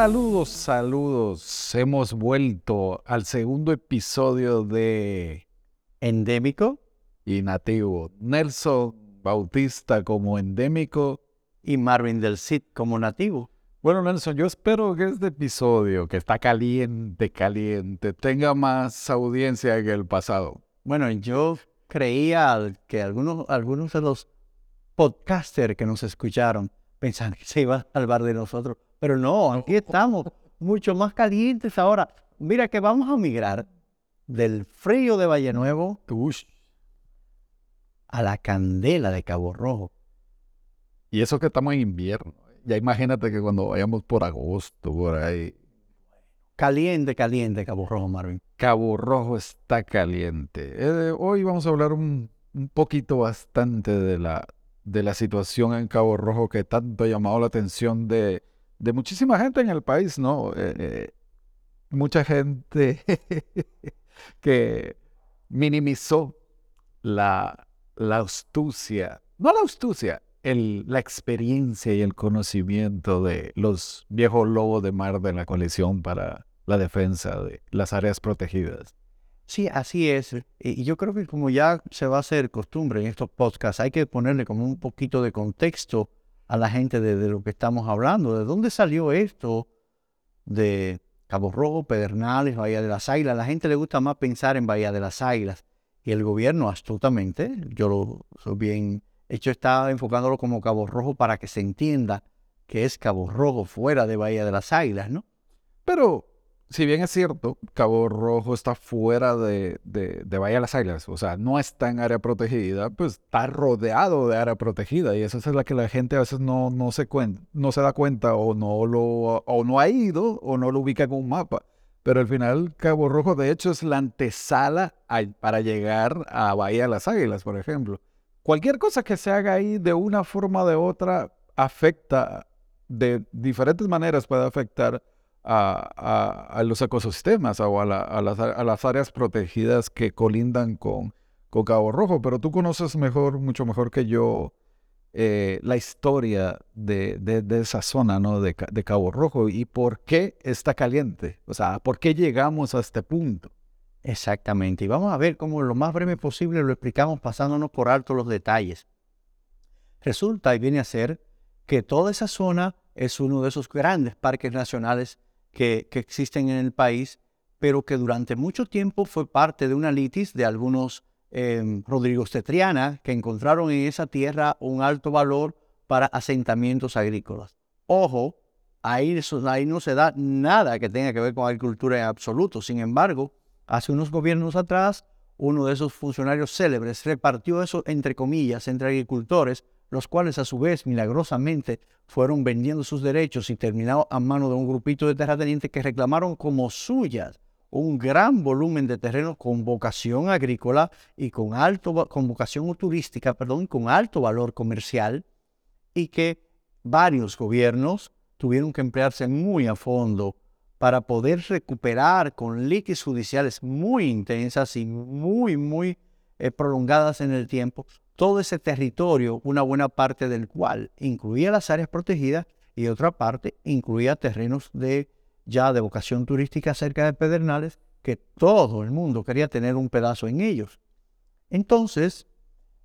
Saludos, saludos. Hemos vuelto al segundo episodio de Endémico y Nativo. Nelson Bautista como endémico y Marvin del Cid como nativo. Bueno, Nelson, yo espero que este episodio, que está caliente, caliente, tenga más audiencia que el pasado. Bueno, yo creía que algunos, algunos de los podcasters que nos escucharon pensaban que se iba a salvar de nosotros. Pero no, aquí estamos, mucho más calientes ahora. Mira que vamos a migrar del frío de Valle Nuevo a la candela de Cabo Rojo. Y eso que estamos en invierno. Ya imagínate que cuando vayamos por agosto, por ahí. Caliente, caliente Cabo Rojo, Marvin. Cabo Rojo está caliente. Eh, hoy vamos a hablar un, poquito bastante de la, de la situación en Cabo Rojo que tanto ha llamado la atención de, de muchísima gente en el país, ¿no? Eh, eh, mucha gente que minimizó la, la astucia, no la astucia, el, la experiencia y el conocimiento de los viejos lobos de mar de la coalición para la defensa de las áreas protegidas. Sí, así es. Y yo creo que como ya se va a hacer costumbre en estos podcasts, hay que ponerle como un poquito de contexto a la gente de, lo que estamos hablando. ¿De dónde salió esto de Cabo Rojo, Pedernales, Bahía de las Águilas? A la gente le gusta más pensar en Bahía de las Águilas. Y el gobierno astutamente, yo lo soy bien hecho, está enfocándolo como Cabo Rojo para que se entienda que es Cabo Rojo fuera de Bahía de las Águilas, ¿no? Pero si bien es cierto, Cabo Rojo está fuera de, de, Bahía de las Águilas, o sea, no está en área protegida, pues está rodeado de área protegida y eso es la que la gente a veces no, no, se, no se da cuenta o no, lo, o no ha ido o no lo ubica en un mapa. Pero al final Cabo Rojo de hecho es la antesala para llegar a Bahía de las Águilas, por ejemplo. Cualquier cosa que se haga ahí de una forma o de otra afecta, de diferentes maneras puede afectar a, los ecosistemas o a, las, áreas protegidas que colindan con, con, Cabo Rojo, pero tú conoces mejor, mucho mejor que yo, eh, la historia de, esa zona, ¿no? De, de, Cabo Rojo y por qué está caliente, o sea, por qué llegamos a este punto. Exactamente, y vamos a ver cómo lo más breve posible lo explicamos pasándonos por alto los detalles. Resulta y viene a ser que toda esa zona es uno de esos grandes parques nacionales que, existen en el país, pero que durante mucho tiempo fue parte de una litis de algunos eh, Rodrigos Tetriana que encontraron en esa tierra un alto valor para asentamientos agrícolas. Ojo, ahí, ahí no se da nada que tenga que ver con agricultura en absoluto. Sin embargo, hace unos gobiernos atrás, uno de esos funcionarios célebres repartió eso entre comillas entre agricultores los cuales a su vez milagrosamente fueron vendiendo sus derechos y terminaron a mano de un grupito de terratenientes que reclamaron como suyas un gran volumen de terrenos con vocación agrícola y con, alto, con vocación turística, perdón, con alto valor comercial, y que varios gobiernos tuvieron que emplearse muy a fondo para poder recuperar con litis judiciales muy intensas y muy, muy eh, prolongadas en el tiempo, todo ese territorio, una buena parte del cual incluía las áreas protegidas y otra parte incluía terrenos de ya de vocación turística cerca de Pedernales, que todo el mundo quería tener un pedazo en ellos. Entonces,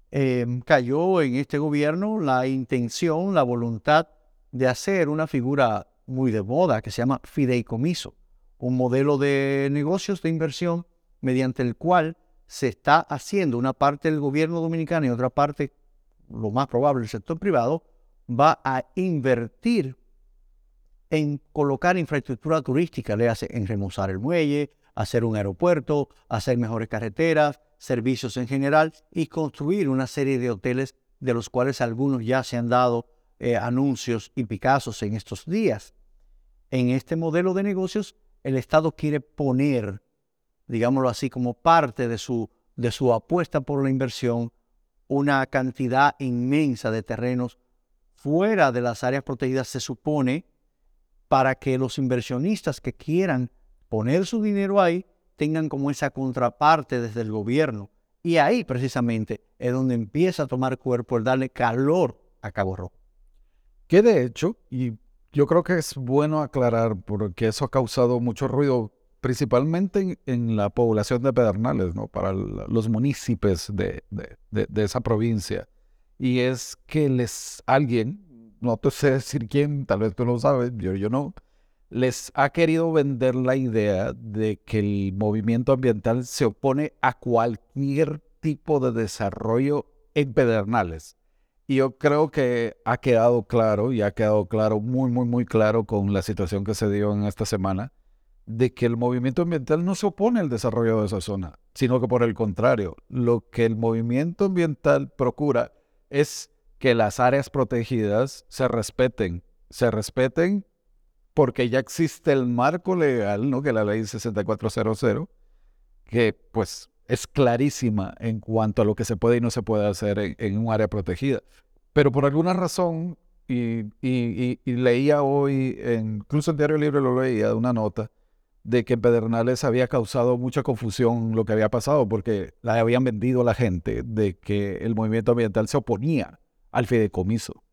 em, cayó en este gobierno la intención, la voluntad de hacer una figura muy de moda que se llama fideicomiso, un modelo de negocios de inversión mediante el cual se está haciendo una parte del gobierno dominicano y otra parte, lo más probable, el sector privado, va a invertir en colocar infraestructura turística, le hace en remozar el muelle, hacer un aeropuerto, hacer mejores carreteras, servicios en general y construir una serie de hoteles de los cuales algunos ya se han dado eh, anuncios y picazos en estos días. En este modelo de negocios, el Estado quiere poner digámoslo así, como parte de su, de su apuesta por la inversión, una cantidad inmensa de terrenos fuera de las áreas protegidas, se supone, para que los inversionistas que quieran poner su dinero ahí tengan como esa contraparte desde el gobierno. Y ahí precisamente es donde empieza a tomar cuerpo el darle calor a Cabo Rojo. Que de hecho, y yo creo que es bueno aclarar porque eso ha causado mucho ruido, principalmente en, la población de Pedernales, ¿no? Para los municipios de, de, esa provincia. Y es que les alguien, no te sé decir quién, tal vez tú lo sabes, yo, yo no, les ha querido vender la idea de que el movimiento ambiental se opone a cualquier tipo de desarrollo en Pedernales. Y yo creo que ha quedado claro, y ha quedado claro, muy, muy, muy claro con la situación que se dio en esta semana, de que el movimiento ambiental no se opone al desarrollo de esa zona, sino que por el contrario, lo que el movimiento ambiental procura es que las áreas protegidas se respeten, se respeten porque ya existe el marco legal, ¿no? Que la ley 6400, que pues es clarísima en cuanto a lo que se puede y no se puede hacer en, un área protegida. Pero por alguna razón, y, leía hoy, incluso en Diario Libre lo leía, una nota, de que en Pedernales había causado mucha confusión lo que había pasado, porque la habían vendido a la gente de que el movimiento ambiental se oponía al fideicomiso.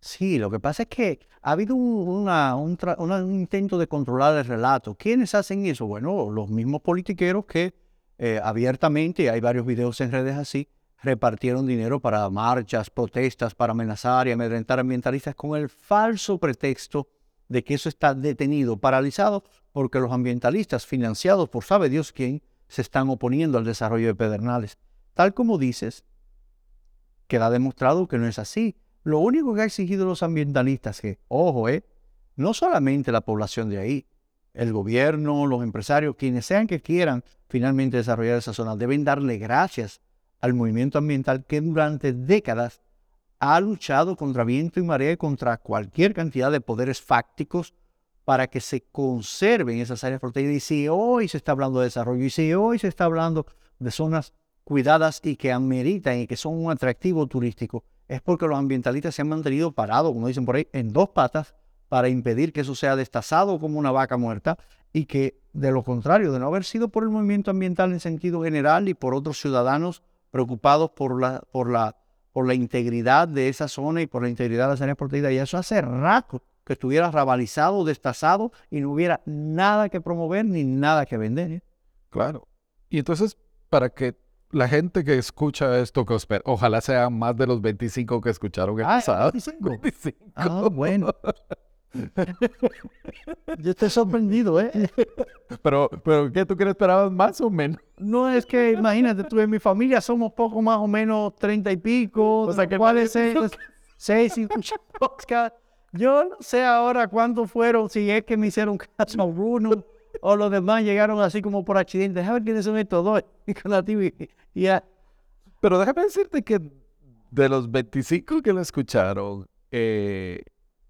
Sí, lo que pasa es que ha habido un, un intento de controlar el relato. ¿Quiénes hacen eso? Bueno, los mismos politiqueros que eh, abiertamente, hay varios videos en redes así, repartieron dinero para marchas, protestas, para amenazar y amedrentar ambientalistas con el falso pretexto de que eso está detenido, paralizado, porque los ambientalistas financiados por sabe Dios quién se están oponiendo al desarrollo de Pedernales. Tal como dices, queda demostrado que no es así. Lo único que ha exigido los ambientalistas que, ojo, eh, no solamente la población de ahí, el gobierno, los empresarios, quienes sean que quieran finalmente desarrollar esa zona, deben darle gracias al movimiento ambiental que durante décadas ha luchado contra viento y marea y contra cualquier cantidad de poderes fácticos para que se conserven esas áreas protegidas. Y si hoy se está hablando de desarrollo y si hoy se está hablando de zonas cuidadas y que ameritan y que son un atractivo turístico, es porque los ambientalistas se han mantenido parados, como dicen por ahí, en dos patas para impedir que eso sea destazado como una vaca muerta y que, de lo contrario, de no haber sido por el movimiento ambiental en sentido general y por otros ciudadanos preocupados por la, por la, por la integridad de esa zona y por la integridad de las áreas protegidas, y eso hace rato que estuviera rabalizado, destazado y no hubiera nada que promover ni nada que vender. ¿eh? Claro. Y entonces, para que la gente que escucha esto, que ojalá sea más de los 25 que escucharon el ah, pasado. 25. Ah, bueno. Yo estoy sorprendido, ¿eh? Pero, pero ¿qué tú crees esperabas más o menos? No, es que imagínate, tú en mi familia somos poco más o menos treinta y pico. O sea, que ¿cuáles seis, seis y Yo no sé ahora cuántos fueron, si es que me hicieron caso a uno o los demás llegaron así como por accidente. Déjame ver quiénes son estos dos. Y ya. Pero déjame decirte que de los 25 que lo escucharon, eh,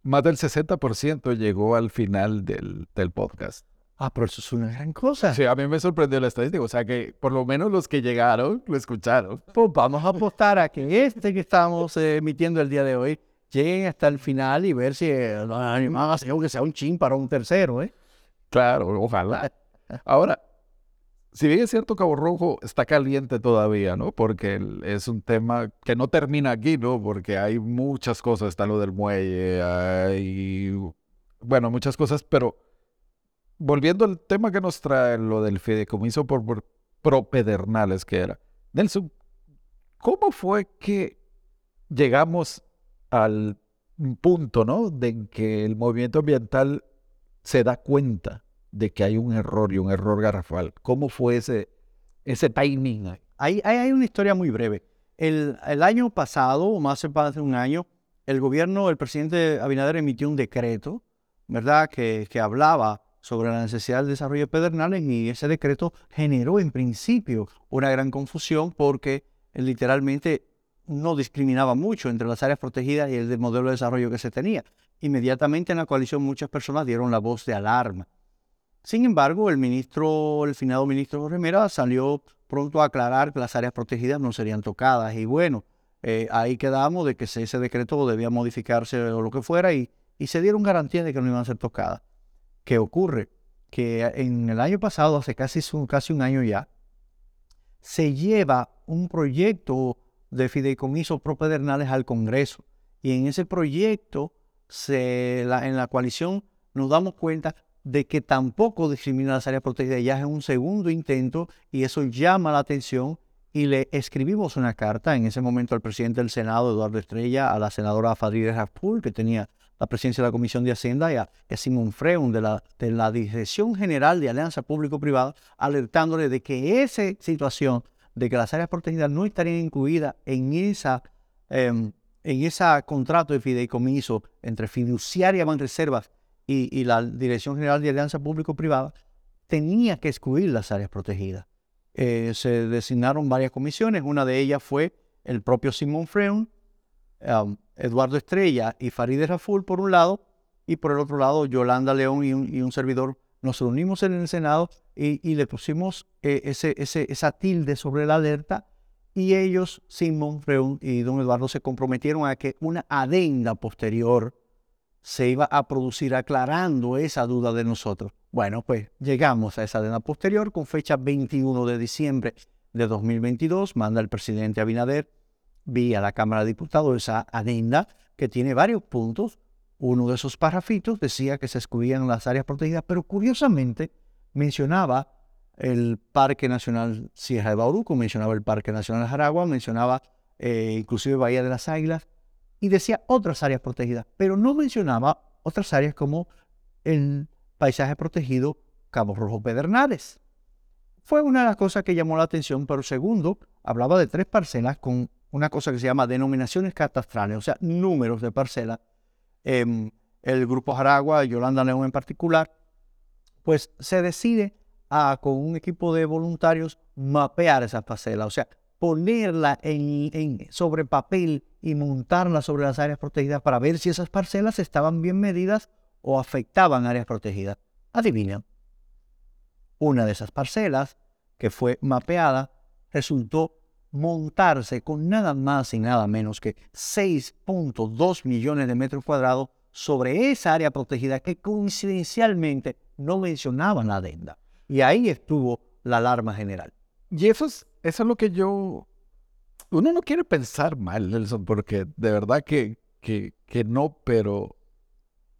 más del 60% llegó al final del, del, podcast. Ah, pero eso es una gran cosa. Sí, a mí me sorprendió la estadística. O sea que por lo menos los que llegaron lo escucharon. Pues vamos a apostar a que este que estamos eh, emitiendo el día de hoy lleguen hasta el final y ver si eh, los animados que sea un chin para un tercero, ¿eh? Claro, ojalá. Ahora, si bien es cierto, Cabo Rojo está caliente todavía, ¿no? Porque es un tema que no termina aquí, ¿no? Porque hay muchas cosas, está lo del muelle, hay, bueno, muchas cosas, pero volviendo al tema que nos trae, lo del fideicomiso por, por propedernales que era. Nelson, ¿cómo fue que llegamos al punto, ¿no? De que el movimiento ambiental se da cuenta de que hay un error y un error garrafal. ¿Cómo fue ese, ese timing? Hay, hay, una historia muy breve. El, el año pasado, o más de un año, el gobierno, el presidente Abinader emitió un decreto, ¿verdad?, que, que hablaba sobre la necesidad del desarrollo de Pedernales y ese decreto generó en principio una gran confusión porque literalmente no discriminaba mucho entre las áreas protegidas y el modelo de desarrollo que se tenía. Inmediatamente en la coalición muchas personas dieron la voz de alarma. Sin embargo, el ministro, el finado ministro Remera salió pronto a aclarar que las áreas protegidas no serían tocadas. Y bueno, eh, ahí quedamos de que ese decreto debía modificarse o lo que fuera y, se dieron garantías de que no iban a ser tocadas. ¿Qué ocurre? Que en el año pasado, hace casi un año ya, se lleva un proyecto de fideicomisos propedernales al Congreso. Y en ese proyecto se, en la coalición nos damos cuenta de que tampoco discrimina las áreas protegidas. Ya es un segundo intento y eso llama la atención y le escribimos una carta en ese momento al presidente del Senado, Eduardo Estrella, a la senadora Fadride Raful, que tenía la presidencia de la Comisión de Hacienda, y a, Simón Freun de la, de la Dirección General de Alianza Público-Privada, alertándole de que esa situación de que las áreas protegidas no estarían incluidas en esa em, en ese contrato de fideicomiso entre fiduciaria Banreservas y, y la Dirección General de Alianza Público-Privada, tenía que excluir las áreas protegidas. Eh, se designaron varias comisiones, una de ellas fue el propio Simón Freun, Eduardo Estrella y Farideh Raful por un lado, y por el otro lado Yolanda León y un, servidor nos reunimos en el Senado y, le pusimos eh, ese, esa tilde sobre la alerta y ellos, Simón Freun y don Eduardo, se comprometieron a que una adenda posterior se iba a producir aclarando esa duda de nosotros. Bueno, pues llegamos a esa adenda posterior con fecha 21 de diciembre de 2022. Manda el presidente Abinader vía la Cámara de Diputados esa adenda que tiene varios puntos. Uno de esos parrafitos decía que se excluían las áreas protegidas, pero curiosamente mencionaba el Parque Nacional Sierra de Bauruco, mencionaba el Parque Nacional Jaragua, mencionaba eh, inclusive Bahía de las Águilas y decía otras áreas protegidas, pero no mencionaba otras áreas como el paisaje protegido Cabo Rojo Pedernales. Fue una de las cosas que llamó la atención, pero segundo, hablaba de tres parcelas con una cosa que se llama denominaciones catastrales, o sea, números de parcelas. Em, el grupo Jaragua, Yolanda León en particular, pues se decide a, con un equipo de voluntarios, mapear esas parcelas, o sea, ponerla en, sobre papel y montarla sobre las áreas protegidas para ver si esas parcelas estaban bien medidas o afectaban áreas protegidas. Adivina, una de esas parcelas que fue mapeada resultó montarse con nada más y nada menos que 6.2 millones de metros cuadrados sobre esa área protegida que coincidencialmente no mencionaba la adenda. Y ahí estuvo la alarma general. Y eso es, eso es lo que yo... Uno no quiere pensar mal, Nelson, porque de verdad que, que, que no, pero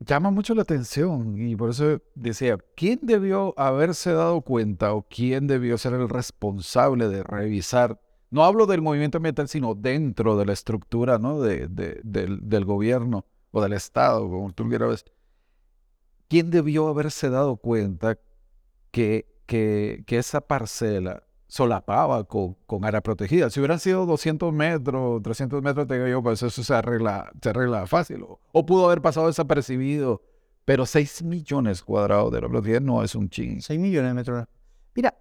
llama mucho la atención y por eso decía, ¿quién debió haberse dado cuenta o quién debió ser el responsable de revisar? No hablo del movimiento ambiental, sino dentro de la estructura ¿no? de, del, del, gobierno o del Estado, como tú quieras. ¿Quién debió haberse dado cuenta que, que, esa parcela solapaba con, con, área protegida. Si hubieran sido 200 metros, 300 metros, te digo yo, pues eso se arregla, se arregla fácil. O, pudo haber pasado desapercibido. Pero 6 millones cuadrados de área protegida no es un ching. 6 millones de metros. Mira,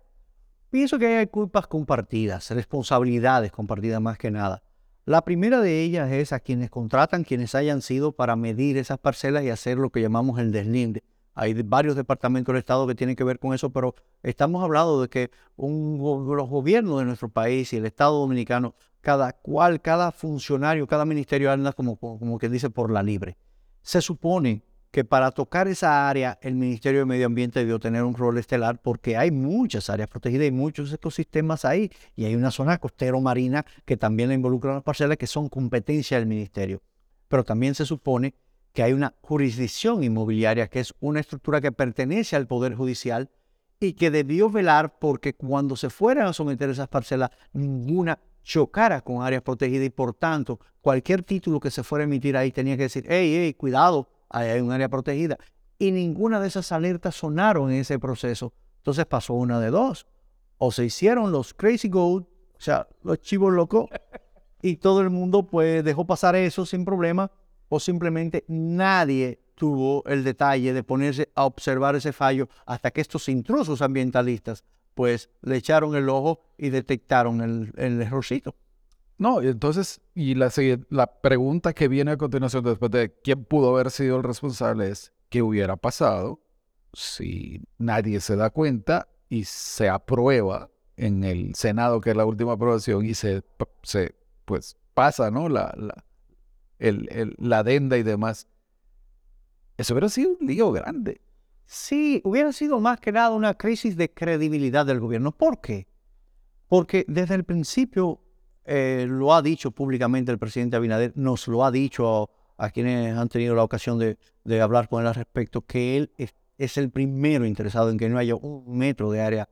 pienso que hay culpas compartidas, responsabilidades compartidas más que nada. La primera de ellas es a quienes contratan, quienes hayan sido para medir esas parcelas y hacer lo que llamamos el deslinde. Hay varios departamentos del Estado que tienen que ver con eso, pero estamos hablando de que los gobiernos de nuestro país y el Estado dominicano, cada cual, cada funcionario, cada ministerio anda como, como que dice por la libre. Se supone que para tocar esa área el Ministerio de Medio Ambiente debió tener un rol estelar porque hay muchas áreas protegidas y muchos ecosistemas ahí y hay una zona costero marina que también la involucran las parcelas que son competencia del ministerio. Pero también se supone que hay una jurisdicción inmobiliaria que es una estructura que pertenece al Poder Judicial y que debió velar porque cuando se fueran a someter esas parcelas, ninguna chocara con áreas protegidas y por tanto cualquier título que se fuera a emitir ahí tenía que decir, hey, hey, cuidado, ahí hay un área protegida. Y ninguna de esas alertas sonaron en ese proceso. Entonces pasó una de dos. O se hicieron los crazy gold, o sea, los chivos locos, y todo el mundo pues dejó pasar eso sin problema o simplemente nadie tuvo el detalle de ponerse a observar ese fallo hasta que estos intrusos ambientalistas pues le echaron el ojo y detectaron el, el errorcito. No, entonces, y la, la pregunta que viene a continuación después de quién pudo haber sido el responsable es, ¿qué hubiera pasado si nadie se da cuenta y se aprueba en el Senado, que es la última aprobación, y se, se pues pasa, ¿no? La, la, el, la adenda y demás. Eso hubiera sido un lío grande. Sí, hubiera sido más que nada una crisis de credibilidad del gobierno. ¿Por qué? Porque desde el principio eh, lo ha dicho públicamente el presidente Abinader, nos lo ha dicho a quienes han tenido la ocasión de, hablar con él al respecto, que él es, el primero interesado en que no haya un metro de área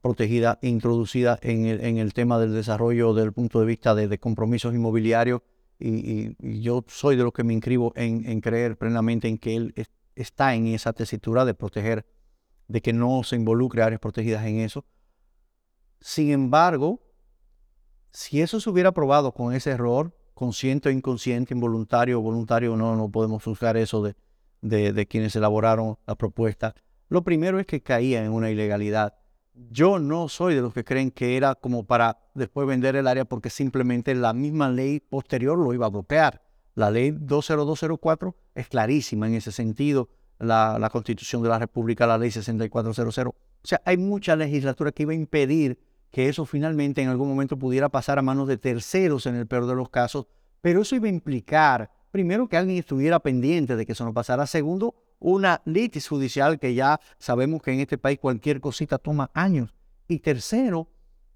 protegida introducida en el, en el tema del desarrollo desde el punto de vista de, compromisos inmobiliarios. Y, yo soy de los que me inscribo en, creer plenamente en que él es, está en esa tesitura de proteger, de que no se involucre áreas protegidas en eso. Sin embargo, si eso se hubiera probado con ese error, consciente o inconsciente, involuntario o voluntario, no, no podemos juzgar eso de, quienes elaboraron la propuesta. Lo primero es que caía en una ilegalidad. Yo no soy de los que creen que era como para después vender el área porque simplemente la misma ley posterior lo iba a bloquear. La ley 20204 es clarísima en ese sentido, la, la Constitución de la República, la ley 6400. O sea, hay mucha legislatura que iba a impedir que eso finalmente en algún momento pudiera pasar a manos de terceros en el peor de los casos, pero eso iba a implicar, primero, que alguien estuviera pendiente de que eso no pasara, segundo, una litis judicial que ya sabemos que en este país cualquier cosita toma años, y tercero,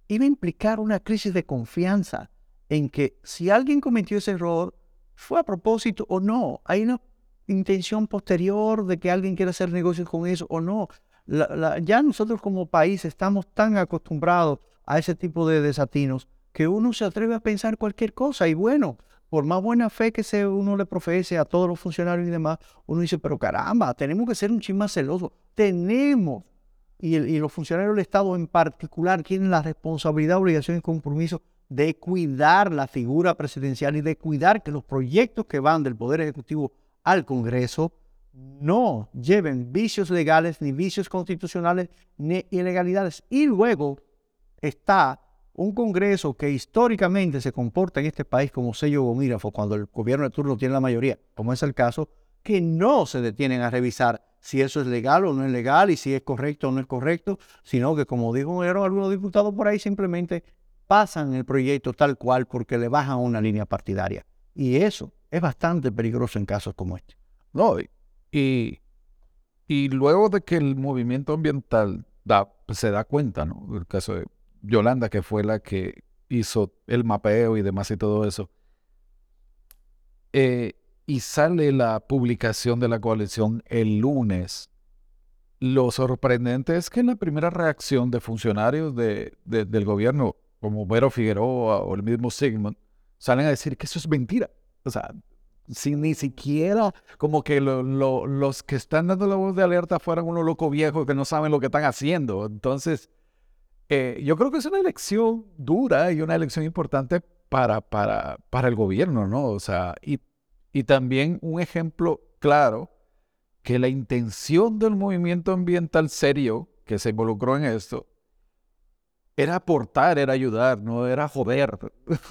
iba a implicar una crisis de confianza en que si alguien cometió ese error, fue a propósito o no, hay una intención posterior de que alguien quiera hacer negocios con eso o no ya nosotros como país estamos tan acostumbrados a ese tipo de desatinos que uno se atreve a pensar cualquier cosa. Y bueno, por más buena fe que se uno le profese a todos los funcionarios y demás, uno dice, pero caramba, tenemos que ser un chisme más celoso. Tenemos, y, y, los funcionarios del Estado en particular tienen la responsabilidad, obligación y compromiso de cuidar la figura presidencial y de cuidar que los proyectos que van del Poder Ejecutivo al Congreso no lleven vicios legales, ni vicios constitucionales, ni ilegalidades. Y luego está un Congreso que históricamente se comporta en este país como sello gomígrafo cuando el gobierno de turno tiene la mayoría, como es el caso, que no se detienen a revisar si eso es legal o no es legal y si es correcto o no es correcto, sino que como dijo algunos diputados por ahí, simplemente pasan el proyecto tal cual porque le bajan una línea partidaria. Y eso es bastante peligroso en casos como este. No, y, luego de que el movimiento ambiental pues, se da cuenta, ¿no? El caso de Yolanda, que fue la que hizo el mapeo y demás y todo eso. Eh, y sale la publicación de la coalición el lunes. Lo sorprendente es que la primera reacción de funcionarios de, del gobierno, como Vero Figueroa o el mismo Sigmund, salen a decir que eso es mentira. O sea, sin ni siquiera como que los que están dando la voz de alerta fueran unos locos viejos que no saben lo que están haciendo. Entonces, eh, yo creo que es una elección dura y una elección importante para, para, para el gobierno, ¿no? O sea, y, y también un ejemplo claro que la intención del movimiento ambiental serio que se involucró en esto era aportar, era ayudar, no era joder.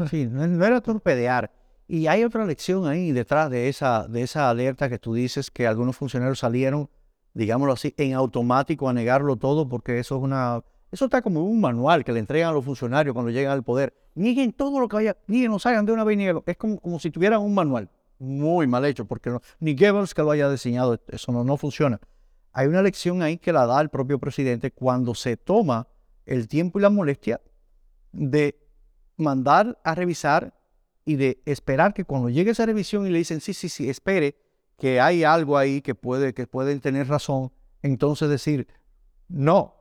Sí, no era torpedear. Y hay otra lección ahí detrás de esa, de esa alerta que tú dices que algunos funcionarios salieron, digámoslo así, en automático a negarlo todo porque eso es una... Eso está como un manual que le entregan a los funcionarios cuando llegan al poder. Nieguen todo lo que vaya, nieguen, no salgan de una vez Es como, como si tuvieran un manual muy mal hecho porque no, ni Goebbels que lo haya diseñado, eso no, no funciona. Hay una lección ahí que la da el propio presidente cuando se toma el tiempo y la molestia de mandar a revisar y de esperar que cuando llegue esa revisión y le dicen, sí, sí, sí, espere, que hay algo ahí que, puede, que pueden tener razón, entonces decir, no,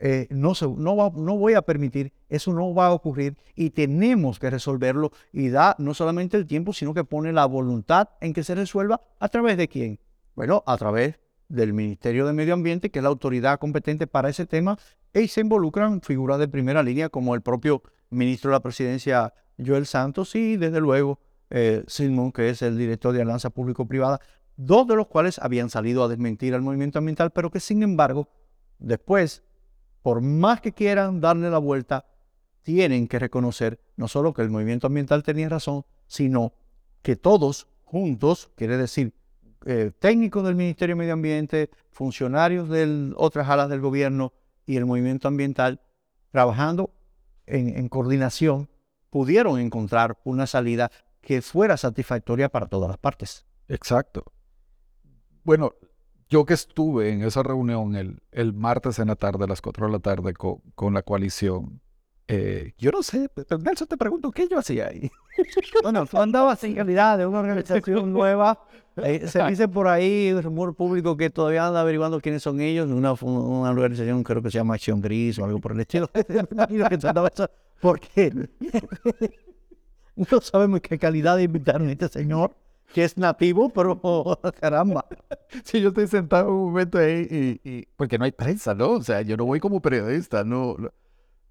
eh, no, se, no, va, no voy a permitir, eso no va a ocurrir y tenemos que resolverlo y da no solamente el tiempo, sino que pone la voluntad en que se resuelva a través de quién. Bueno, a través del Ministerio de Medio Ambiente, que es la autoridad competente para ese tema, y se involucran figuras de primera línea como el propio ministro de la Presidencia Joel Santos y desde luego eh, Simon, que es el director de Alianza Público-Privada, dos de los cuales habían salido a desmentir al movimiento ambiental, pero que sin embargo, después, por más que quieran darle la vuelta, tienen que reconocer no solo que el movimiento ambiental tenía razón, sino que todos juntos, quiere decir, eh, técnicos del Ministerio de Medio Ambiente, funcionarios de otras alas del gobierno y el movimiento ambiental, trabajando en coordinación, pudieron encontrar una salida que fuera satisfactoria para todas las partes. Exacto. Bueno, yo que estuve en esa reunión el, el martes en la tarde, a las 4 de la tarde, con, con la coalición, Eh, yo no sé, Nelson te pregunto, ¿qué yo hacía ahí? bueno, tú andabas en calidad de una organización nueva. Eh, se dice por ahí, el rumor público, que todavía anda averiguando quiénes son ellos. Una, una organización, creo que se llama Acción Gris o algo por el estilo. ¿Por qué? no sabemos qué calidad invitaron a este señor que es nativo, pero caramba. Sí, yo estoy sentado un momento ahí y, porque no hay prensa, ¿no? O sea, yo no voy como periodista, no.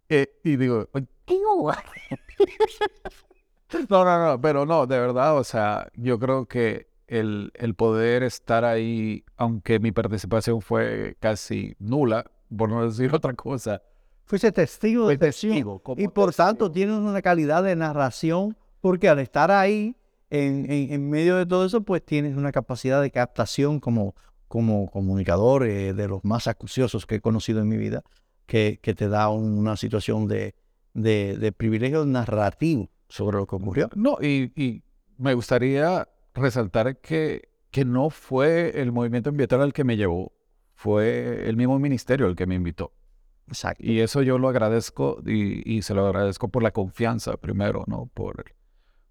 Eh, y digo, ¿qué No, no, no, pero no, de verdad, o sea, yo creo que el, el poder estar ahí, aunque mi participación fue casi nula, por no decir otra cosa. Fuiste testigo de testigo. Y por tanto tienes una calidad de narración, porque al estar ahí, en, en, medio de todo eso, pues tienes una capacidad de captación como, como comunicador eh, de los más acuciosos que he conocido en mi vida, que, que te da una situación de, de, de, privilegio narrativo sobre lo que ocurrió. No, y, y me gustaría resaltar que, que no fue el movimiento ambiental el que me llevó, fue el mismo ministerio el que me invitó. Exacto. Y eso yo lo agradezco y, y se lo agradezco por la confianza primero, ¿no? Por,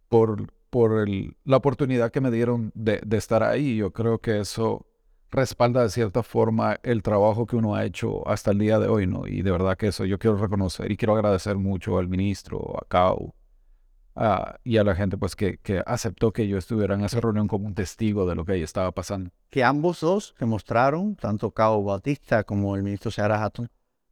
por por la oportunidad que me dieron de, estar ahí. Yo creo que eso respalda de cierta forma el trabajo que uno ha hecho hasta el día de hoy, ¿no? Y de verdad que eso yo quiero reconocer y quiero agradecer mucho al ministro, a Cao, y a la gente pues que, que, aceptó que yo estuviera en esa reunión como un testigo de lo que ahí estaba pasando. Que ambos dos demostraron, tanto Cao Bautista como el ministro Seara Hatton,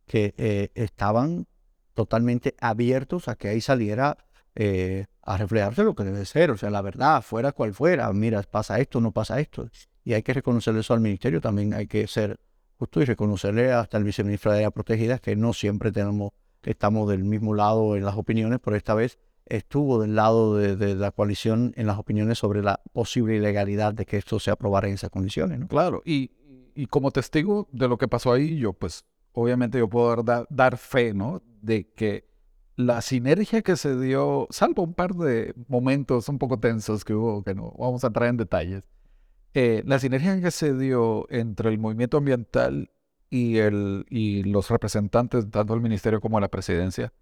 que eh, estaban totalmente abiertos a que ahí saliera eh, a reflejarse lo que debe ser, o sea, la verdad, fuera cual fuera, mira, pasa esto, no pasa esto. Y hay que reconocerle eso al ministerio, también hay que ser justo y reconocerle hasta el viceministro de Área Protegida que no siempre tenemos, estamos del mismo lado en las opiniones, pero esta vez estuvo del lado de, la coalición en las opiniones sobre la posible ilegalidad de que esto se aprobara en esas condiciones. ¿no? Claro, y, y como testigo de lo que pasó ahí, yo pues obviamente yo puedo dar, dar fe, ¿no? De que la sinergia que se dio, salvo un par de momentos un poco tensos que hubo, que no vamos a entrar en detalles, eh, la sinergia que se dio entre el movimiento ambiental y, el, y los representantes, tanto del ministerio como la presidencia,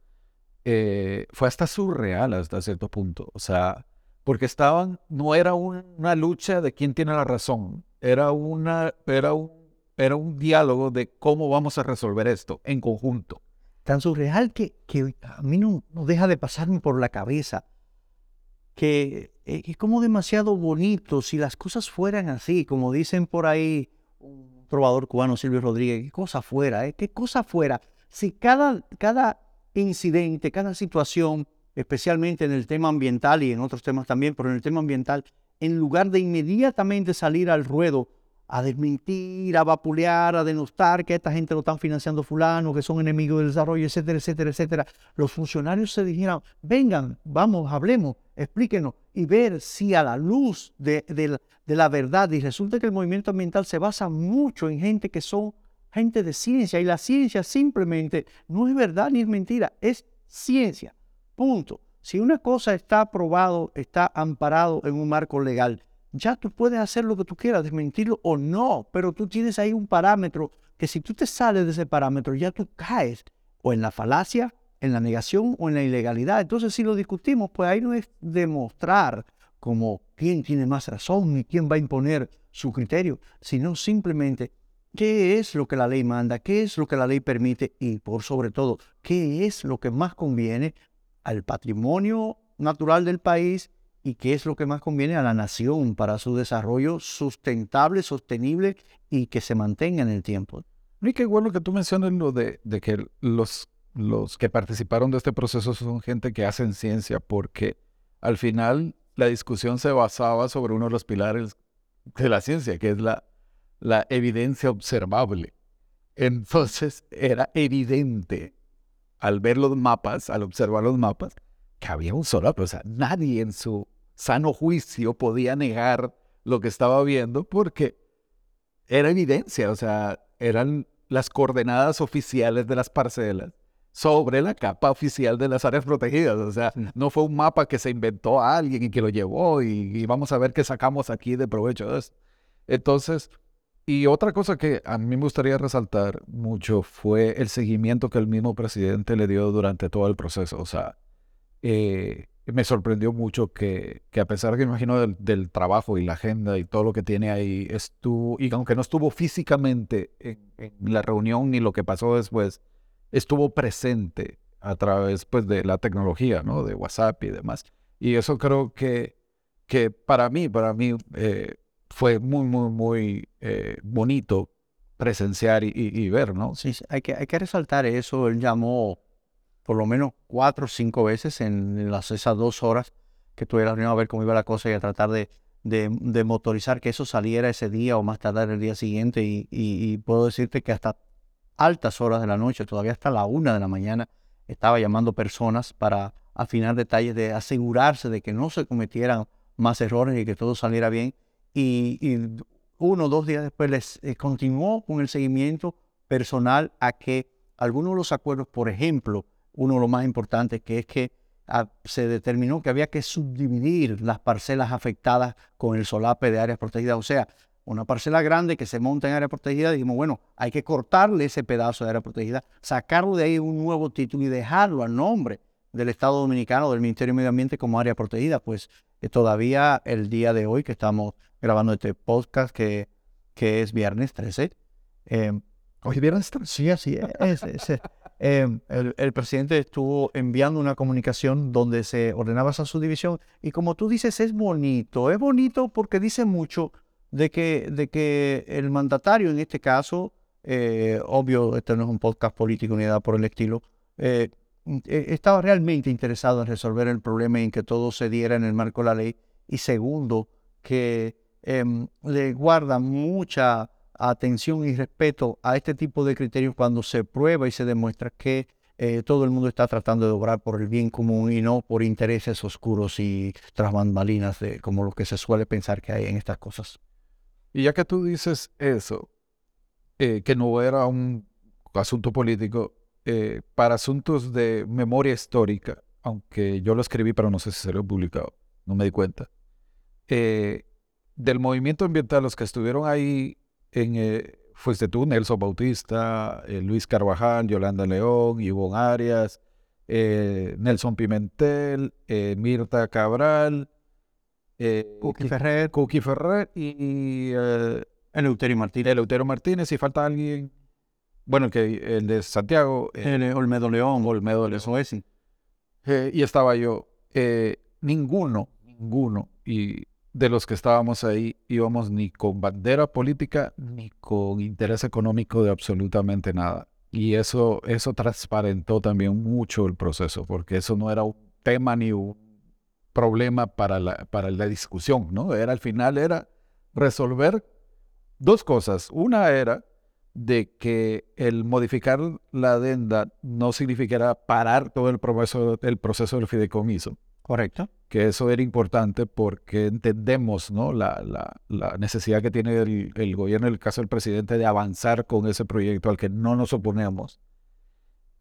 eh, fue hasta surreal hasta cierto punto. O sea, porque estaban, no era una lucha de quién tiene la razón, era, una, era, era un diálogo de cómo vamos a resolver esto en conjunto tan surreal que, que a mí no, no, deja de pasarme por la cabeza. Que eh, es como demasiado bonito si las cosas fueran así, como dicen por ahí un probador cubano, Silvio Rodríguez, qué cosa fuera, eh? qué cosa fuera. Si cada, cada incidente, cada situación, especialmente en el tema ambiental y en otros temas también, pero en el tema ambiental, en lugar de inmediatamente salir al ruedo a desmentir, a vapulear, a denostar que esta gente lo están financiando fulano, que son enemigos del desarrollo, etcétera, etcétera, etcétera. Los funcionarios se dijeron, vengan, vamos, hablemos, explíquenos y ver si a la luz de, de la verdad, y resulta que el movimiento ambiental se basa mucho en gente que son gente de ciencia y la ciencia simplemente no es verdad ni es mentira, es ciencia. Punto. Si una cosa está aprobado, está amparado en un marco legal, ya tú puedes hacer lo que tú quieras, desmentirlo o no, pero tú tienes ahí un parámetro que si tú te sales de ese parámetro, ya tú caes o en la falacia, en la negación o en la ilegalidad. Entonces, si lo discutimos, pues ahí no es demostrar como quién tiene más razón y quién va a imponer su criterio, sino simplemente qué es lo que la ley manda, qué es lo que la ley permite y por sobre todo, qué es lo que más conviene al patrimonio natural del país y qué es lo que más conviene a la nación para su desarrollo sustentable, sostenible y que se mantenga en el tiempo. Y qué bueno que tú mencionas lo de, que los, que participaron de este proceso son gente que hacen ciencia, porque al final la discusión se basaba sobre uno de los pilares de la ciencia, que es la evidencia observable. Entonces era evidente al ver los mapas, al observar los mapas, que había un solo, o sea, nadie en su sano juicio podía negar lo que estaba viendo porque era evidencia, o sea, eran las coordenadas oficiales de las parcelas sobre la capa oficial de las áreas protegidas. O sea, no fue un mapa que se inventó a alguien y que lo llevó y, vamos a ver qué sacamos aquí de provecho de eso. Entonces, Y otra cosa que a mí me gustaría resaltar mucho fue el seguimiento que el mismo presidente le dio durante todo el proceso. O sea, eh, me sorprendió mucho que, que, a pesar que imagino del, del, trabajo y la agenda y todo lo que tiene ahí, estuvo, y aunque no estuvo físicamente en, la reunión ni lo que pasó después, estuvo presente a través pues, de la tecnología, ¿no? De WhatsApp y demás. Y eso creo que, que para mí, para mí eh, fue muy, muy, muy eh, bonito presenciar y, y, ver, ¿no? Sí, hay, que, hay que resaltar eso. Él llamó por lo menos cuatro o cinco veces en, las, esas dos horas que tuve la reunión a ver cómo iba la cosa y a tratar de, motorizar que eso saliera ese día o más tarde el día siguiente. Y, y, puedo decirte que hasta altas horas de la noche, todavía hasta la una de la mañana, estaba llamando personas para afinar detalles, de asegurarse de que no se cometieran más errores y que todo saliera bien. Y, uno o dos días después les eh, continuó con el seguimiento personal a que algunos de los acuerdos, por ejemplo, uno de los más importantes, que es que ah, se determinó que había que subdividir las parcelas afectadas con el solape de áreas protegidas. O sea, una parcela grande que se monta en área protegida, dijimos, bueno, hay que cortarle ese pedazo de área protegida, sacarlo de ahí un nuevo título y dejarlo al nombre del Estado Dominicano, del Ministerio de Medio Ambiente como área protegida. Pues eh, todavía el día de hoy que estamos grabando este podcast, que, que es viernes 13. Eh, ¿Hoy viernes 13? Sí, así es. Em, el, presidente estuvo enviando una comunicación donde se ordenaba esa subdivisión y como tú dices, es bonito. Es bonito porque dice mucho de que, de que el mandatario en este caso, eh, obvio, este no es un podcast político ni nada por el estilo, eh, eh, estaba realmente interesado en resolver el problema y en que todo se diera en el marco de la ley. Y segundo, que em, le guarda mucha atención y respeto a este tipo de criterios cuando se prueba y se demuestra que todo el mundo está tratando de obrar por el bien común y no por intereses oscuros y tras bambalinas de, como lo que se suele pensar que hay en estas cosas. Y ya que tú dices eso, eh, que no era un asunto político, eh, para asuntos de memoria histórica, aunque yo lo escribí, pero no sé si se lo he publicado, no me di cuenta, eh, del movimiento ambiental, los que estuvieron ahí, en, fuiste tú, Nelson Bautista, Luis Carvajal, Yolanda León, Ivonne Arias, Nelson Pimentel, Mirta Cabral, eh, Cookie Ferrer. Cookie Ferrer y, eh, Eleuterio Martínez. Eleuterio Martínez, y falta alguien. Bueno, que el de Santiago. Eh, el Olmedo León. Olmedo León. Eso es, y estaba yo. ninguno, ninguno, y de los que estábamos ahí íbamos ni con bandera política ni con interés económico de absolutamente nada. Y eso, eso transparentó también mucho el proceso, porque eso no era un tema ni un problema para la, para la discusión, ¿no? Era al final era resolver dos cosas. Una era de que el modificar la adenda no significara parar todo el proceso, el proceso del fideicomiso. Correcto. Que eso era importante porque entendemos ¿no? la, la, la necesidad que tiene el, el, gobierno, en el caso del presidente, de avanzar con ese proyecto al que no nos oponemos.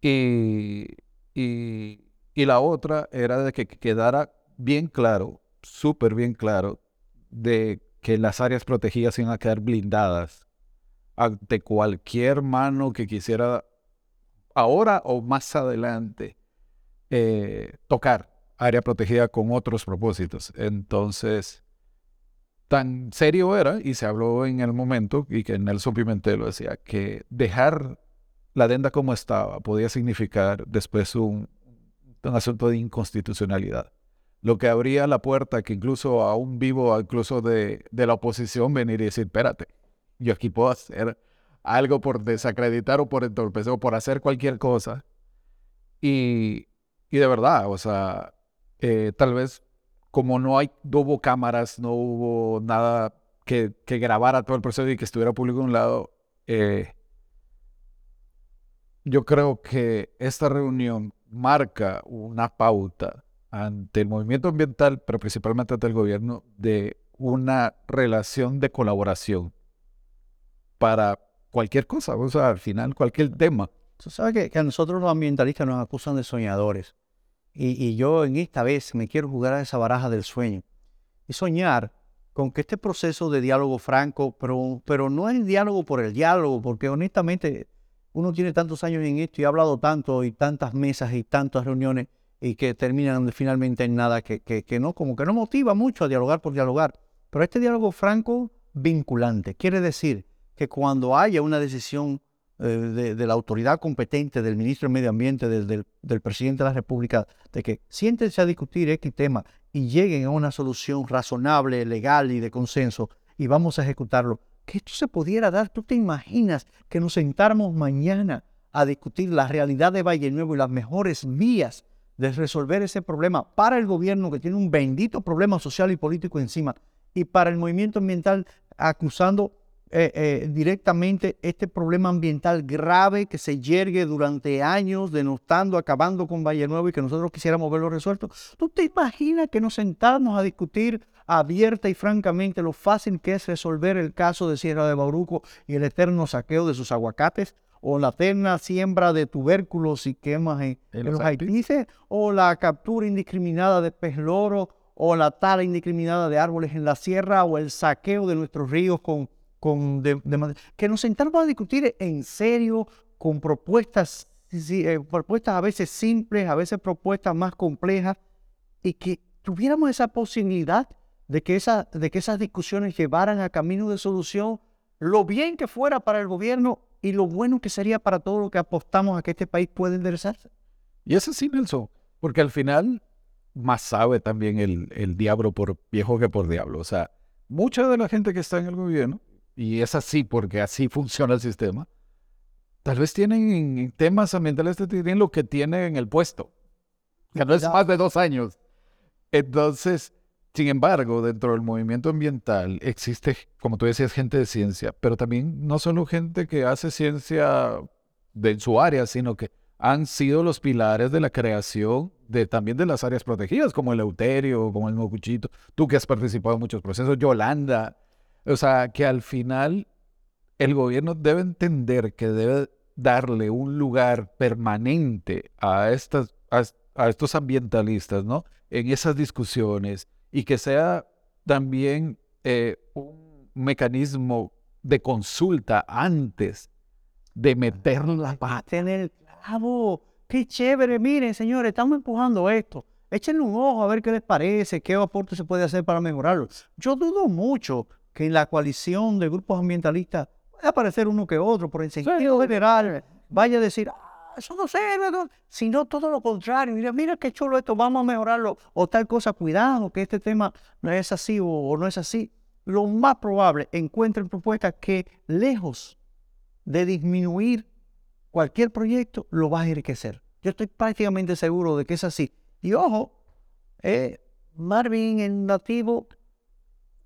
Y, y, y la otra era de que quedara bien claro, súper bien claro, de que las áreas protegidas iban a quedar blindadas ante cualquier mano que quisiera ahora o más adelante eh, tocar área protegida con otros propósitos. Entonces, tan serio era, y se habló en el momento, y que Nelson Pimentel lo decía, que dejar la adenda como estaba podía significar después un, un asunto de inconstitucionalidad lo que abría la puerta que incluso a un vivo, incluso de, de, la oposición, venir y decir, espérate, yo aquí puedo hacer algo por desacreditar o por entorpecer o por hacer cualquier cosa. Y, y de verdad, o sea, eh, tal vez como no, hay, no hubo cámaras, no hubo nada que, que grabara todo el proceso y que estuviera público a un lado, eh, yo creo que esta reunión marca una pauta ante el movimiento ambiental, pero principalmente ante el gobierno, de una relación de colaboración para cualquier cosa, o sea, al final cualquier tema. Tú sabes que, a nosotros los ambientalistas nos acusan de soñadores. Y, yo en esta vez me quiero jugar a esa baraja del sueño. Y soñar con que este proceso de diálogo franco, pero, pero no es diálogo por el diálogo, porque honestamente uno tiene tantos años en esto y ha hablado tanto y tantas mesas y tantas reuniones y que terminan finalmente en nada que, que, no, como que no motiva mucho a dialogar por dialogar. Pero este diálogo franco vinculante quiere decir que cuando haya una decisión eh, de, la autoridad competente, del ministro de Medio Ambiente, del, del, presidente de la República, de que siéntense a discutir este tema y lleguen a una solución razonable, legal y de consenso y vamos a ejecutarlo. Que esto se pudiera dar, tú te imaginas que nos sentáramos mañana a discutir la realidad de Valle Nuevo y las mejores vías de resolver ese problema para el gobierno que tiene un bendito problema social y político encima y para el movimiento ambiental acusando eh, eh, directamente este problema ambiental grave que se yergue durante años, denostando, acabando con Valle Nuevo y que nosotros quisiéramos verlo resuelto. ¿Tú te imaginas que nos sentamos a discutir abierta y francamente lo fácil que es resolver el caso de Sierra de Bauruco y el eterno saqueo de sus aguacates? o la eterna siembra de tubérculos y quemas en, los haitises, o la captura indiscriminada de pez loro, o la tala indiscriminada de árboles en la sierra, o el saqueo de nuestros ríos con con que nos sentamos a discutir en serio, con propuestas, eh, propuestas a veces simples, a veces propuestas más complejas, y que tuviéramos esa posibilidad de que, esa, de que esas discusiones llevaran a camino de solución, lo bien que fuera para el gobierno y lo bueno que sería para todo lo que apostamos a que este país pueda enderezarse. Y eso sí, Nelson, porque al final más sabe también el, el diablo por viejo que por diablo. O sea, mucha de la gente que está en el gobierno y es así porque así funciona el sistema, tal vez tienen temas ambientales, tienen lo que tienen en el puesto, que no es más de dos años. Entonces, sin embargo, dentro del movimiento ambiental existe, como tú decías, gente de ciencia, pero también no solo gente que hace ciencia de su área, sino que han sido los pilares de la creación de también de las áreas protegidas, como el Euterio, como el Mocuchito. Tú que has participado en muchos procesos, Yolanda, o sea, que al final el gobierno debe entender que debe darle un lugar permanente a, estas, a, estos ambientalistas, ¿no? En esas discusiones y que sea también eh, un mecanismo de consulta antes de meter la pata en el clavo. Qué chévere, miren, señores, estamos empujando esto. Échenle un ojo a ver qué les parece, qué aporte se puede hacer para mejorarlo. Yo dudo mucho que en la coalición de grupos ambientalistas puede aparecer uno que otro, por el sentido general, vaya a decir, ah, eso no sirve, sino todo lo contrario. Mira, mira qué chulo esto, vamos a mejorarlo. O tal cosa, cuidado, que este tema no es así o, no es así. Lo más probable, encuentren propuestas que, lejos de disminuir cualquier proyecto, lo va a enriquecer. Yo estoy prácticamente seguro de que es así. Y ojo, eh, Marvin, en nativo,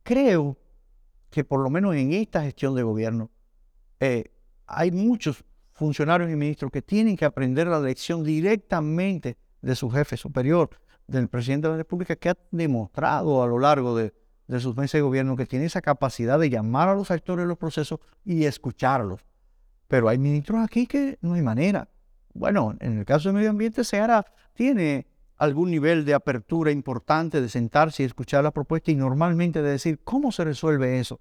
creo que por lo menos en esta gestión de gobierno eh, hay muchos funcionarios y ministros que tienen que aprender la lección directamente de su jefe superior, del presidente de la República, que ha demostrado a lo largo de, sus meses de gobierno que tiene esa capacidad de llamar a los actores de los procesos y escucharlos. Pero hay ministros aquí que no hay manera. Bueno, en el caso de medio ambiente, Seara tiene algún nivel de apertura importante, de sentarse y escuchar la propuesta y normalmente de decir cómo se resuelve eso.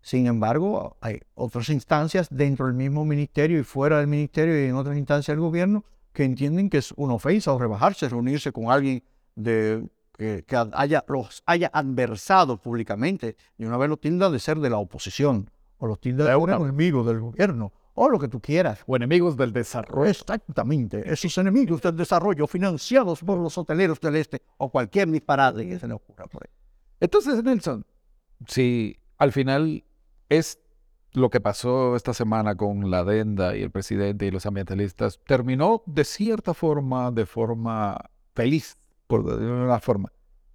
Sin embargo, hay otras instancias dentro del mismo ministerio y fuera del ministerio y en otras instancias del gobierno que entienden que es una ofensa o rebajarse, reunirse con alguien de, que, haya, los haya adversado públicamente y una vez lo tilda de ser de la oposición o los tilda de un enemigo del gobierno o lo que tú quieras. O enemigos del desarrollo. Exactamente, esos enemigos del desarrollo financiados por los hoteleros del este o cualquier disparate que se le ocurra por ahí. Entonces, Nelson, si al final es lo que pasó esta semana con la adenda y el presidente y los ambientalistas, terminó de cierta forma, de forma feliz, por de una forma.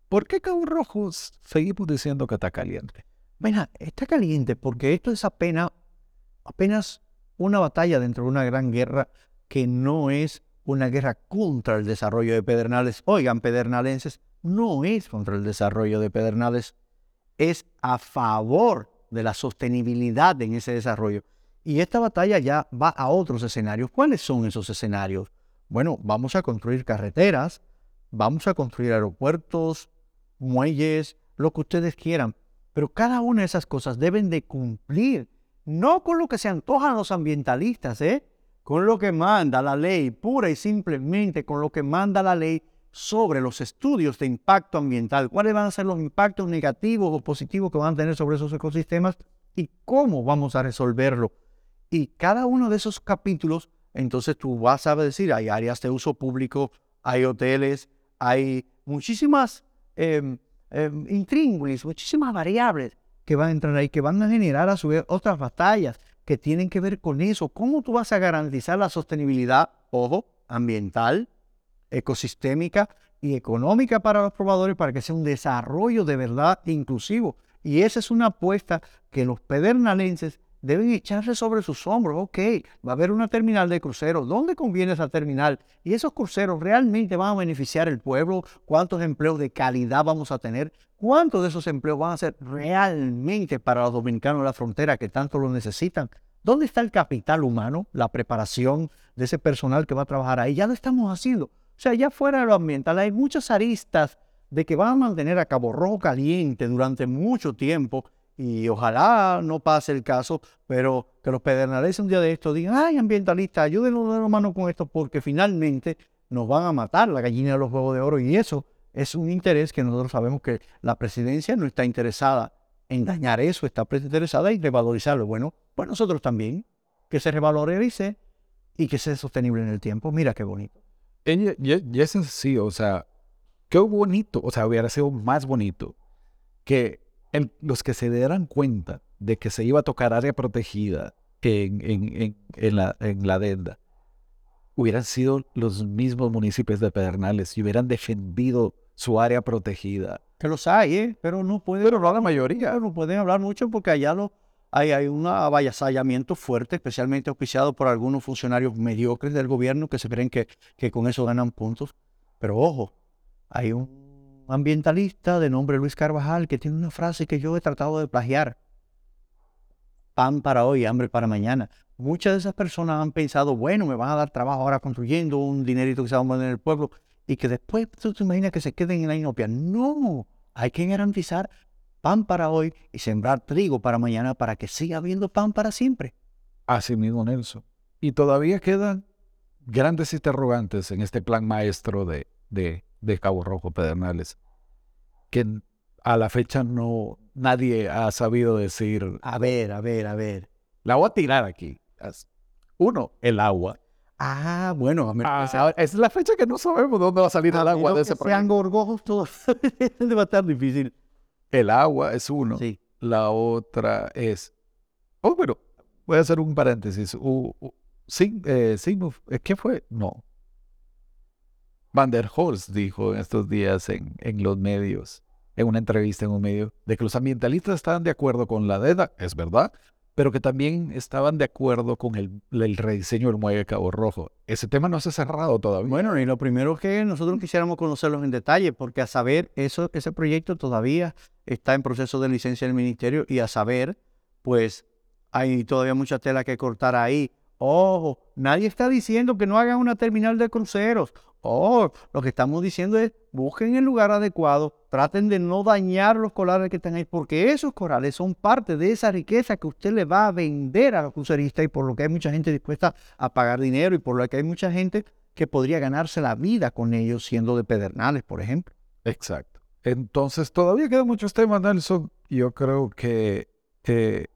¿Por qué Cabo Rojo seguimos diciendo que está caliente? Mira, está caliente porque esto es apenas, apenas una batalla dentro de una gran guerra que no es una guerra contra el desarrollo de Pedernales. Oigan, Pedernalenses, no es contra el desarrollo de Pedernales, es a favor de la sostenibilidad en ese desarrollo. Y esta batalla ya va a otros escenarios. ¿Cuáles son esos escenarios? Bueno, vamos a construir carreteras, vamos a construir aeropuertos, muelles, lo que ustedes quieran, Pero cada una de esas cosas deben de cumplir, no con lo que se antojan los ambientalistas, ¿eh? con lo que manda la ley, pura y simplemente con lo que manda la ley sobre los estudios de impacto ambiental, cuáles van a ser los impactos negativos o positivos que van a tener sobre esos ecosistemas y cómo vamos a resolverlo. Y cada uno de esos capítulos, entonces tú vas a decir, hay áreas de uso público, hay hoteles, hay muchísimas eh, intríngulis, muchísimas variables que van a entrar ahí, que van a generar a su vez otras batallas que tienen que ver con eso. ¿Cómo tú vas a garantizar la sostenibilidad, ojo, ambiental, ecosistémica y económica para los probadores para que sea un desarrollo de verdad inclusivo? Y esa es una apuesta que los pedernalenses deben echarse sobre sus hombros. Ok, va a haber una terminal de cruceros. ¿Dónde conviene esa terminal? ¿Y esos cruceros realmente van a beneficiar al pueblo? ¿Cuántos empleos de calidad vamos a tener? ¿Cuántos de esos empleos van a ser realmente para los dominicanos de la frontera que tanto lo necesitan? ¿Dónde está el capital humano, la preparación de ese personal que va a trabajar ahí? Ya lo estamos haciendo. O sea, ya fuera de lo ambiental hay muchas aristas de que van a mantener a Cabo Rojo caliente durante mucho tiempo y ojalá no pase el caso, pero que los pedernales un día de esto digan, ay, ambientalistas, ayúdenos de la mano con esto, porque finalmente nos van a matar la gallina de los huevos de oro. Y eso es un interés que nosotros sabemos que la presidencia no está interesada en dañar eso, está interesada en revalorizarlo. Bueno, pues nosotros también, que se revalorice y que sea sostenible en el tiempo. Mira qué bonito. Y, y, es sí, o sea, qué bonito, o sea, hubiera sido más bonito que los que se dieran cuenta de que se iba a tocar área protegida en, en, en, la, en la adenda, hubieran sido los mismos municipios de Pedernales y hubieran defendido su área protegida. Que los hay, ¿eh? pero no pueden pero no la mayoría. No pueden hablar mucho porque allá lo, hay, hay un avasallamiento fuerte, especialmente auspiciado por algunos funcionarios mediocres del gobierno que se creen que, que con eso ganan puntos. Pero ojo, hay un ambientalista de nombre Luis Carvajal que tiene una frase que yo he tratado de plagiar. Pan para hoy, hambre para mañana. Muchas de esas personas han pensado, bueno, me van a dar trabajo ahora construyendo un dinerito que se va a poner en el pueblo y que después tú te imaginas que se queden en la inopia. No, hay que garantizar pan para hoy y sembrar trigo para mañana para que siga habiendo pan para siempre. Así mismo, Nelson. Y todavía quedan grandes interrogantes en este plan maestro de, de de Cabo Rojo Pedernales, que a la fecha no nadie ha sabido decir. A ver, a ver, a ver. La voy a tirar aquí. Uno, el agua. Ah, bueno, ah, es la fecha que no sabemos dónde va a salir el agua de ese proyecto. Sean gorgojos todos. va a estar difícil. El agua es uno. Sí. La otra es. Oh, bueno, voy a hacer un paréntesis. sí, eh, sí, ¿Qué fue? No. Van der Horst dijo en estos días en, en los medios, en una entrevista en un medio, de que los ambientalistas estaban de acuerdo con la DEDA, es verdad, pero que también estaban de acuerdo con el, el, rediseño del muelle Cabo Rojo. Ese tema no se ha cerrado todavía. Bueno, y lo primero es que nosotros quisiéramos conocerlos en detalle, porque a saber, eso, ese proyecto todavía está en proceso de licencia del ministerio y a saber, pues hay todavía mucha tela que cortar ahí. Ojo, nadie está diciendo que no hagan una terminal de cruceros Oh, lo que estamos diciendo es busquen el lugar adecuado, traten de no dañar los corales que están ahí, porque esos corales son parte de esa riqueza que usted le va a vender a los cruceristas y por lo que hay mucha gente dispuesta a pagar dinero y por lo que hay mucha gente que podría ganarse la vida con ellos siendo de pedernales, por ejemplo. Exacto. Entonces, todavía quedan muchos temas, Nelson. Yo creo que, que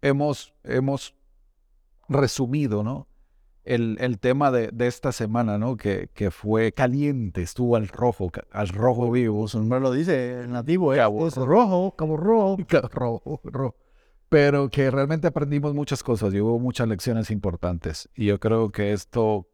hemos, hemos resumido, ¿no? El, el tema de, de, esta semana, ¿no? Que, que, fue caliente, estuvo al rojo, al rojo vivo. Su nombre lo dice el nativo, ¿eh? Cabo, es rojo, cabo rojo. rojo, rojo. Pero que realmente aprendimos muchas cosas y hubo muchas lecciones importantes. Y yo creo que esto,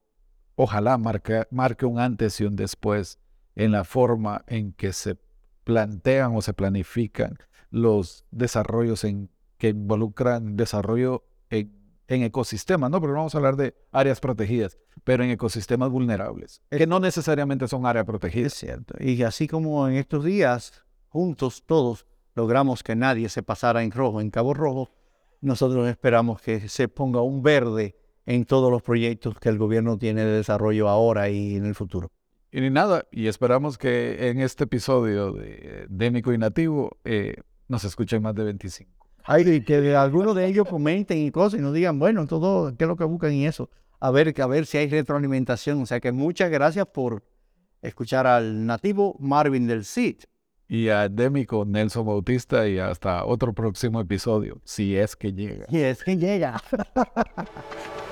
ojalá marque, marque un antes y un después en la forma en que se plantean o se planifican los desarrollos en, que involucran desarrollo en en ecosistemas, ¿no? Pero vamos a hablar de áreas protegidas, pero en ecosistemas vulnerables, que no necesariamente son áreas protegidas. Es cierto. Y así como en estos días, juntos todos, logramos que nadie se pasara en rojo, en Cabo Rojo, nosotros esperamos que se ponga un verde en todos los proyectos que el gobierno tiene de desarrollo ahora y en el futuro. Y ni nada, y esperamos que en este episodio de Démico y Nativo eh, nos escuchen más de 25. Ay, que algunos de ellos comenten y cosas y nos digan, bueno, todo, ¿qué es lo que buscan y eso? A ver, a ver si hay retroalimentación. O sea que muchas gracias por escuchar al nativo Marvin del CID. Y a Demico Nelson Bautista y hasta otro próximo episodio, si es que llega. Si es que llega.